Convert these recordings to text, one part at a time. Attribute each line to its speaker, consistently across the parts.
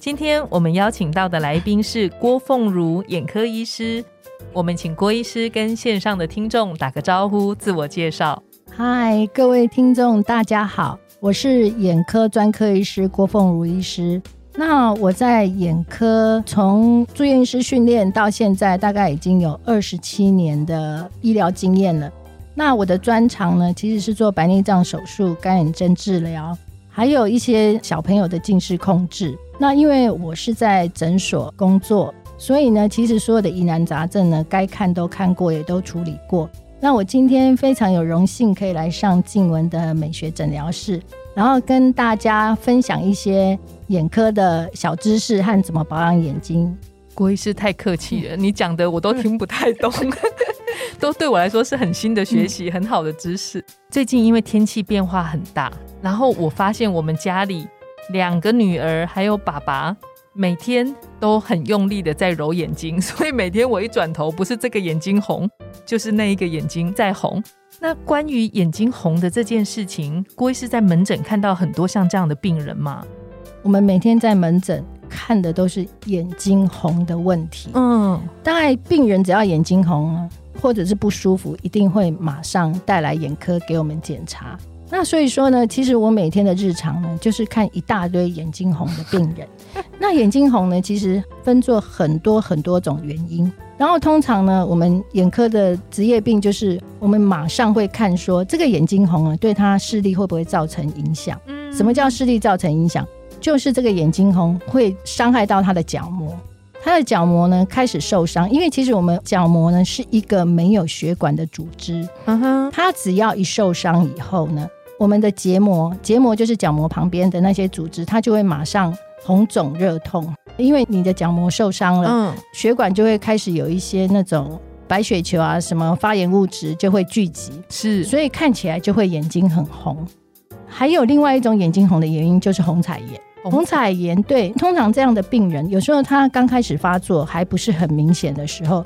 Speaker 1: 今天我们邀请到的来宾是郭凤如眼科医师，我们请郭医师跟线上的听众打个招呼，自我介绍。
Speaker 2: 嗨，各位听众，大家好，我是眼科专科医师郭凤如医师。那我在眼科从住院医师训练到现在，大概已经有二十七年的医疗经验了。那我的专长呢，其实是做白内障手术、干眼症治疗，还有一些小朋友的近视控制。那因为我是在诊所工作，所以呢，其实所有的疑难杂症呢，该看都看过，也都处理过。那我今天非常有荣幸可以来上静文的美学诊疗室，然后跟大家分享一些。眼科的小知识和怎么保养眼睛，
Speaker 1: 郭医师太客气了，你讲的我都听不太懂，都对我来说是很新的学习，很好的知识。最近因为天气变化很大，然后我发现我们家里两个女儿还有爸爸每天都很用力的在揉眼睛，所以每天我一转头，不是这个眼睛红，就是那一个眼睛在红。那关于眼睛红的这件事情，郭医师在门诊看到很多像这样的病人吗？
Speaker 2: 我们每天在门诊看的都是眼睛红的问题。嗯，大概病人只要眼睛红或者是不舒服，一定会马上带来眼科给我们检查。那所以说呢，其实我每天的日常呢，就是看一大堆眼睛红的病人。那眼睛红呢，其实分作很多很多种原因。然后通常呢，我们眼科的职业病就是我们马上会看说，这个眼睛红啊，对他视力会不会造成影响？嗯，什么叫视力造成影响？就是这个眼睛红会伤害到他的角膜，他的角膜呢开始受伤，因为其实我们角膜呢是一个没有血管的组织，嗯哼，它只要一受伤以后呢，我们的结膜，结膜就是角膜旁边的那些组织，它就会马上红肿热痛，因为你的角膜受伤了，嗯，血管就会开始有一些那种白血球啊，什么发炎物质就会聚集，
Speaker 1: 是，
Speaker 2: 所以看起来就会眼睛很红。还有另外一种眼睛红的原因就是红彩炎。红彩炎对，通常这样的病人，有时候他刚开始发作还不是很明显的时候，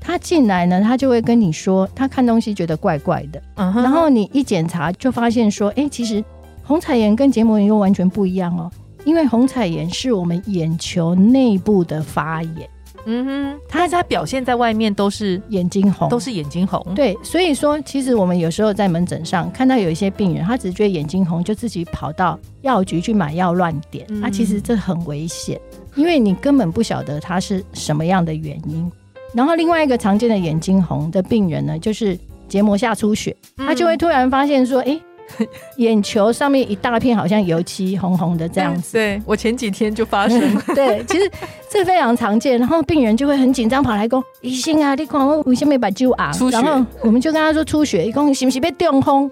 Speaker 2: 他进来呢，他就会跟你说，他看东西觉得怪怪的，然后你一检查就发现说，哎，其实红彩炎跟结膜炎又完全不一样哦，因为红彩炎是我们眼球内部的发炎。嗯
Speaker 1: 哼，他他表现在外面都是
Speaker 2: 眼睛红，
Speaker 1: 都是眼睛红。
Speaker 2: 对，所以说其实我们有时候在门诊上看到有一些病人，他只是觉得眼睛红，就自己跑到药局去买药乱点，那其实这很危险，因为你根本不晓得他是什么样的原因。然后另外一个常见的眼睛红的病人呢，就是结膜下出血，他就会突然发现说，哎。眼球上面一大片，好像油漆红红的这样子。
Speaker 1: 对我前几天就发生。
Speaker 2: 对，其实这非常常见，然后病人就会很紧张，跑来讲：“医生啊，你看我为什么把酒啊？”然后我们就跟他说：“出血，一共是不是被中风？”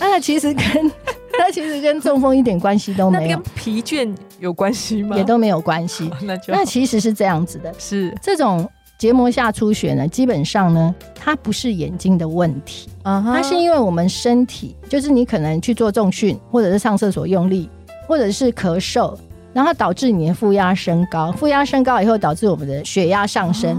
Speaker 2: 那其实跟 那其实跟中风一点关系都没有。
Speaker 1: 跟疲倦有关系吗？
Speaker 2: 也都没有关系。
Speaker 1: 那就
Speaker 2: 那其实是这样子的，
Speaker 1: 是
Speaker 2: 这种。结膜下出血呢，基本上呢，它不是眼睛的问题，它是因为我们身体，就是你可能去做重训，或者是上厕所用力，或者是咳嗽，然后导致你的负压升高，负压升高以后导致我们的血压上升。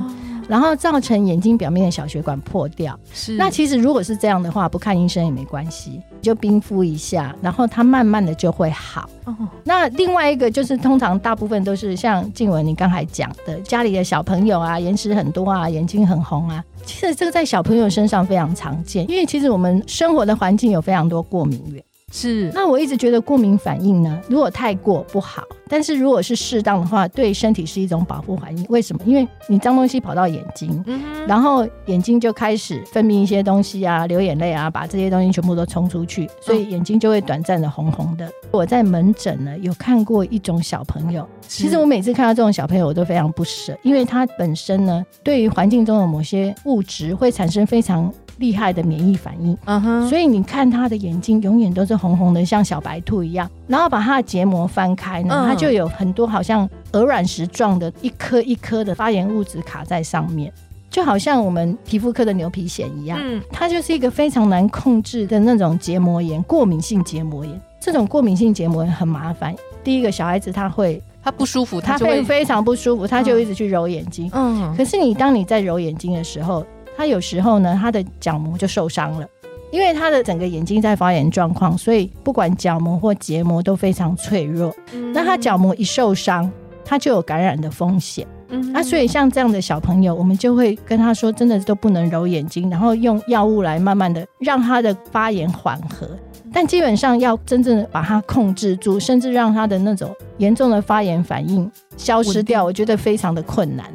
Speaker 2: 然后造成眼睛表面的小血管破掉。
Speaker 1: 是。
Speaker 2: 那其实如果是这样的话，不看医生也没关系，就冰敷一下，然后它慢慢的就会好。哦。那另外一个就是，通常大部分都是像静文你刚才讲的，家里的小朋友啊，眼屎很多啊，眼睛很红啊。其实这个在小朋友身上非常常见，因为其实我们生活的环境有非常多过敏源。
Speaker 1: 是，
Speaker 2: 那我一直觉得过敏反应呢，如果太过不好，但是如果是适当的话，对身体是一种保护环境。为什么？因为你脏东西跑到眼睛，然后眼睛就开始分泌一些东西啊，流眼泪啊，把这些东西全部都冲出去，所以眼睛就会短暂的红红的。我在门诊呢有看过一种小朋友，其实我每次看到这种小朋友，我都非常不舍，因为他本身呢对于环境中的某些物质会产生非常。厉害的免疫反应。嗯哼，所以你看他的眼睛永远都是红红的，像小白兔一样。然后把他的结膜翻开呢，它就有很多好像鹅卵石状的一颗一颗的发炎物质卡在上面，就好像我们皮肤科的牛皮癣一样。嗯，它就是一个非常难控制的那种结膜炎，过敏性结膜炎。这种过敏性结膜炎很麻烦。第一个小孩子他会。
Speaker 1: 他不舒服，
Speaker 2: 他会非常不舒服，他就一直去揉眼睛。嗯，可是你当你在揉眼睛的时候，他有时候呢，他的角膜就受伤了，因为他的整个眼睛在发炎状况，所以不管角膜或结膜都非常脆弱。那他角膜一受伤，他就有感染的风险。嗯，那所以像这样的小朋友，我们就会跟他说，真的都不能揉眼睛，然后用药物来慢慢的让他的发炎缓和。但基本上要真正的把它控制住，甚至让他的那种严重的发炎反应消失掉，我觉得非常的困难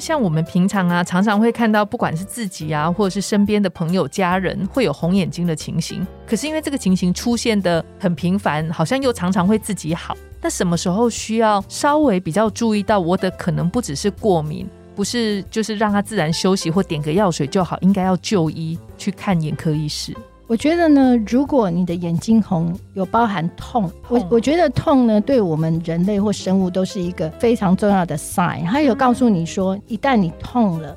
Speaker 1: 像我们平常啊，常常会看到，不管是自己啊，或者是身边的朋友、家人，会有红眼睛的情形。可是因为这个情形出现的很频繁，好像又常常会自己好。那什么时候需要稍微比较注意到，我的可能不只是过敏，不是就是让他自然休息或点个药水就好，应该要就医去看眼科医师。
Speaker 2: 我觉得呢，如果你的眼睛红有包含痛，我我觉得痛呢，对我们人类或生物都是一个非常重要的 sign。它有告诉你说，一旦你痛了，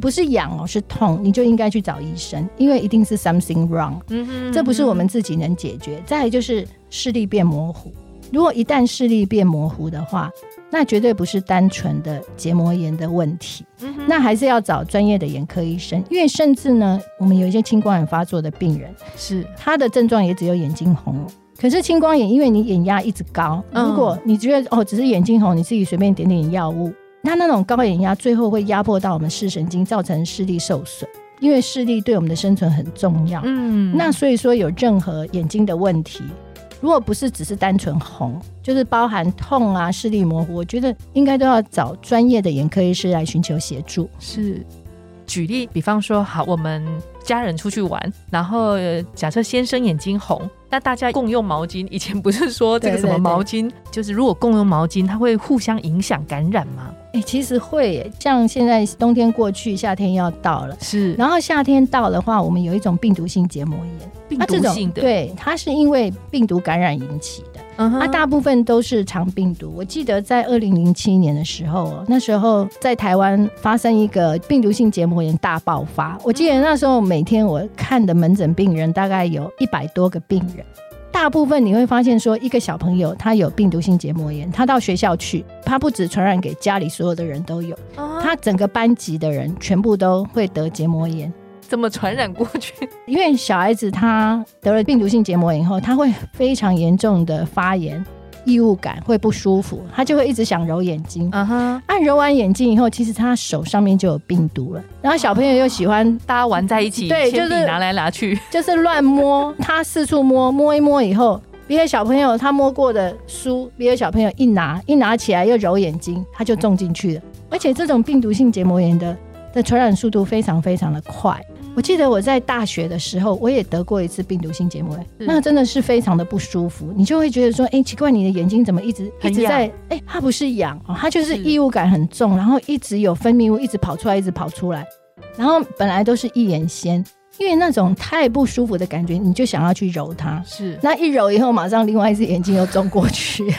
Speaker 2: 不是痒哦，是痛，你就应该去找医生，因为一定是 something wrong。嗯哼，这不是我们自己能解决。再就是视力变模糊，如果一旦视力变模糊的话。那绝对不是单纯的结膜炎的问题，那还是要找专业的眼科医生。因为甚至呢，我们有一些青光眼发作的病人，
Speaker 1: 是
Speaker 2: 他的症状也只有眼睛红。可是青光眼，因为你眼压一直高，如果你觉得哦只是眼睛红，你自己随便点点药物，那那种高眼压最后会压迫到我们视神经，造成视力受损。因为视力对我们的生存很重要。嗯，那所以说有任何眼睛的问题。如果不是只是单纯红，就是包含痛啊、视力模糊，我觉得应该都要找专业的眼科医师来寻求协助。
Speaker 1: 是，举例，比方说，好，我们家人出去玩，然后假设先生眼睛红。那大家共用毛巾，以前不是说这个什么毛巾，就是如果共用毛巾，它会互相影响感染吗？
Speaker 2: 哎，其实会，像现在冬天过去，夏天要到了，
Speaker 1: 是。
Speaker 2: 然后夏天到的话，我们有一种病毒性结膜炎，
Speaker 1: 病毒性的，
Speaker 2: 对，它是因为病毒感染引起的。它大部分都是肠病毒。我记得在二零零七年的时候，那时候在台湾发生一个病毒性结膜炎大爆发。我记得那时候每天我看的门诊病人大概有一百多个病人。大部分你会发现，说一个小朋友他有病毒性结膜炎，他到学校去，他不止传染给家里所有的人都有，他整个班级的人全部都会得结膜炎。
Speaker 1: 怎么传染过去？
Speaker 2: 因为小孩子他得了病毒性结膜炎以后，他会非常严重的发炎。异物感会不舒服，他就会一直想揉眼睛。嗯哼，按揉完眼睛以后，其实他手上面就有病毒了。然后小朋友又喜欢
Speaker 1: 大家玩在一起，
Speaker 2: 对，就是
Speaker 1: 拿来拿去，
Speaker 2: 就是乱摸。他四处摸摸一摸以后，别的小朋友他摸过的书，别的小朋友一拿一拿起来又揉眼睛，他就中进去了。而且这种病毒性结膜炎的的传染速度非常非常的快。我记得我在大学的时候，我也得过一次病毒性结膜炎，那真的是非常的不舒服。你就会觉得说，哎，奇怪，你的眼睛怎么一直一直在？哎，它不是痒，它就是异物感很重，然后一直有分泌物一直跑出来，一直跑出来。然后本来都是一眼先，因为那种太不舒服的感觉，你就想要去揉它。
Speaker 1: 是，
Speaker 2: 那一揉以后，马上另外一只眼睛又中过去。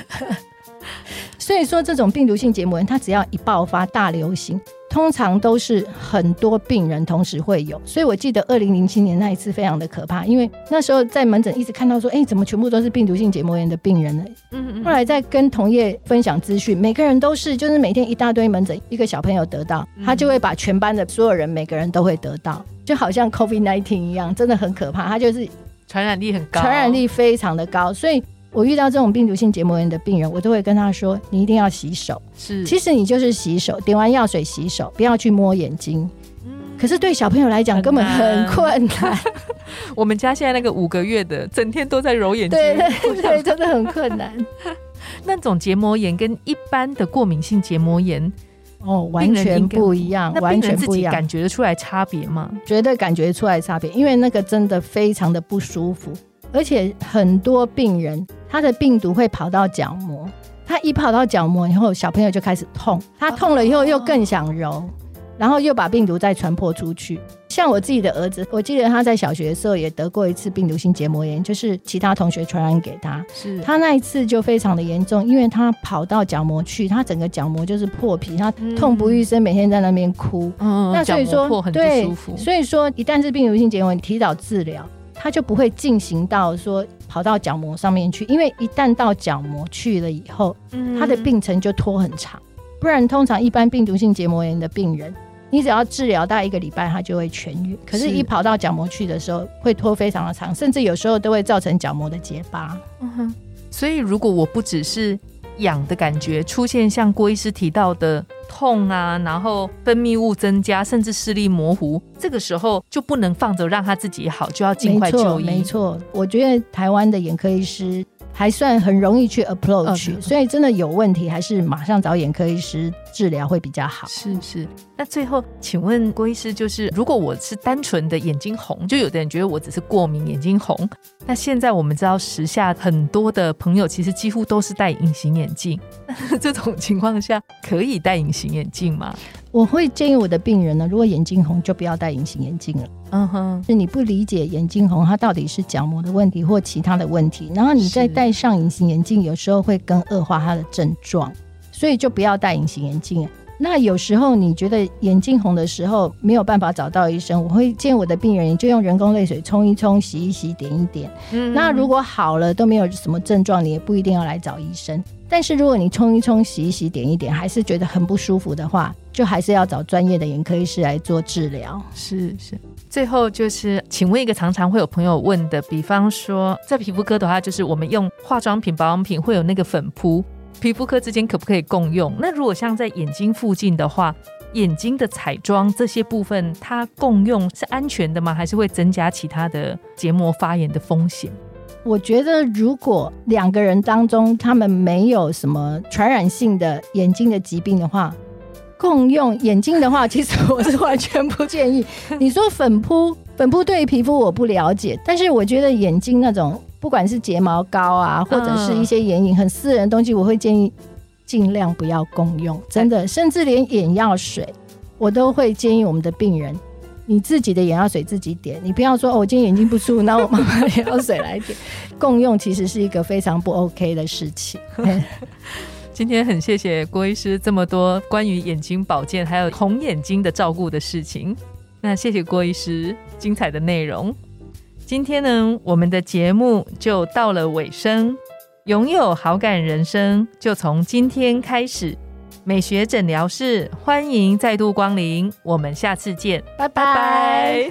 Speaker 2: 所以说，这种病毒性结膜炎，它只要一爆发大流行。通常都是很多病人同时会有，所以我记得二零零七年那一次非常的可怕，因为那时候在门诊一直看到说，哎，怎么全部都是病毒性结膜炎的病人呢？嗯嗯。后来在跟同业分享资讯，每个人都是，就是每天一大堆门诊，一个小朋友得到，他就会把全班的所有人每个人都会得到，就好像 COVID nineteen 一样，真的很可怕，他就是
Speaker 1: 传染力很高，
Speaker 2: 传染力非常的高，所以。我遇到这种病毒性结膜炎的病人，我都会跟他说：“你一定要洗手。”
Speaker 1: 是，
Speaker 2: 其实你就是洗手，点完药水洗手，不要去摸眼睛。嗯，可是对小朋友来讲根本很困难。
Speaker 1: 我们家现在那个五个月的，整天都在揉眼睛，
Speaker 2: 对对对，真的很困难。
Speaker 1: 那种结膜炎跟一般的过敏性结膜炎
Speaker 2: 哦，完全不一样，完全不一样。
Speaker 1: 感觉得出来差别吗？
Speaker 2: 绝对感觉出来差别，因为那个真的非常的不舒服。而且很多病人，他的病毒会跑到角膜，他一跑到角膜以后，小朋友就开始痛，他痛了以后又更想揉，然后又把病毒再传播出去。像我自己的儿子，我记得他在小学的时候也得过一次病毒性结膜炎，就是其他同学传染给他。
Speaker 1: 是
Speaker 2: 他那一次就非常的严重，因为他跑到角膜去，他整个角膜就是破皮，他痛不欲生，每天在那边哭。
Speaker 1: 嗯，那所以说对，
Speaker 2: 所以说一旦是病毒性结膜炎，提早治疗，他就不会进行到说跑到角膜上面去，因为一旦到角膜去了以后，它的病程就拖很长。不然，通常一般病毒性结膜炎的病人。你只要治疗大概一个礼拜，它就会痊愈。可是，一跑到角膜去的时候，会拖非常的长，甚至有时候都会造成角膜的结疤。嗯
Speaker 1: 哼。所以，如果我不只是痒的感觉出现，像郭医师提到的痛啊，然后分泌物增加，甚至视力模糊，这个时候就不能放着让他自己好，就要尽快就医。
Speaker 2: 没错，我觉得台湾的眼科医师。还算很容易去 approach，所以真的有问题，还是马上找眼科医师治疗会比较好。
Speaker 1: 是是，那最后请问郭医师，就是如果我是单纯的眼睛红，就有的人觉得我只是过敏眼睛红，那现在我们知道时下很多的朋友其实几乎都是戴隐形眼镜，这种情况下可以戴隐形眼镜吗？
Speaker 2: 我会建议我的病人呢，如果眼睛红，就不要戴隐形眼镜了。嗯哼，是你不理解眼睛红，它到底是角膜的问题或其他的问题，然后你再戴上隐形眼镜，有时候会更恶化它的症状，所以就不要戴隐形眼镜。那有时候你觉得眼睛红的时候没有办法找到医生，我会建议我的病人就用人工泪水冲一冲、洗一洗、点一点。嗯，那如果好了都没有什么症状，你也不一定要来找医生。但是如果你冲一冲、洗一洗、点一点，还是觉得很不舒服的话，就还是要找专业的眼科医师来做治疗。
Speaker 1: 是是。最后就是，请问一个常常会有朋友问的，比方说在皮肤科的话，就是我们用化妆品、保养品会有那个粉扑，皮肤科之间可不可以共用？那如果像在眼睛附近的话，眼睛的彩妆这些部分，它共用是安全的吗？还是会增加其他的结膜发炎的风险？
Speaker 2: 我觉得，如果两个人当中他们没有什么传染性的眼睛的疾病的话，共用眼镜的话，其实我是完全不建议。你说粉扑，粉扑对于皮肤我不了解，但是我觉得眼睛那种不管是睫毛膏啊，或者是一些眼影很私人的东西，我会建议尽量不要共用。真的，甚至连眼药水，我都会建议我们的病人。你自己的眼药水自己点，你不要说哦，我今天眼睛不舒服，那我妈妈眼药水来点。共用其实是一个非常不 OK 的事情。
Speaker 1: 今天很谢谢郭医师这么多关于眼睛保健还有红眼睛的照顾的事情。那谢谢郭医师精彩的内容。今天呢，我们的节目就到了尾声。拥有好感人生，就从今天开始。美学诊疗室，欢迎再度光临，我们下次见，
Speaker 2: 拜拜。